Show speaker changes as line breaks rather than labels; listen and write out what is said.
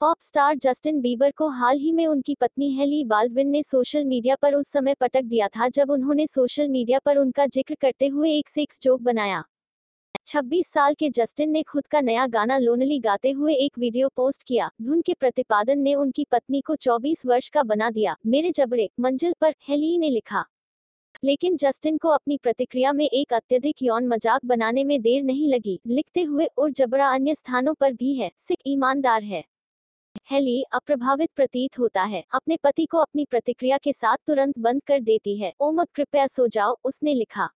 Pop star Justin Bieber को हाल ही में उनकी पत्नी हेली बाल्डविन ने सोशल मीडिया पर उस समय पटक दिया था जब उन्होंने सोशल मीडिया पर उनका ज़िक्र करते हुए एक सेक्स जोक बनाया। 26 साल के जस्टिन ने खुद का नया गाना लोनली गाते हुए एक वीडियो पोस्ट किया। धुन के प्रतिपादन ने उनकी पत्नी को 24 वर्ष का बना दिया। मेरे जबड़े, मंजिल पर हेली ने लिखा। लेकिन जस्टिन को अपनी प्रतिक्रिया में एक अत्यधिक यौन मज़ाक बनाने में देर नहीं लगी। लिखते हुए, और जबड़ा अन्य स्थानों पर भी है। सिख ईमानदार है। हेली अप्रभावित प्रतीत होता है, अपने पति को अपनी प्रतिक्रिया के साथ तुरंत बंद कर देती है। ओमक कृपया सो जाओ, उसने लिखा।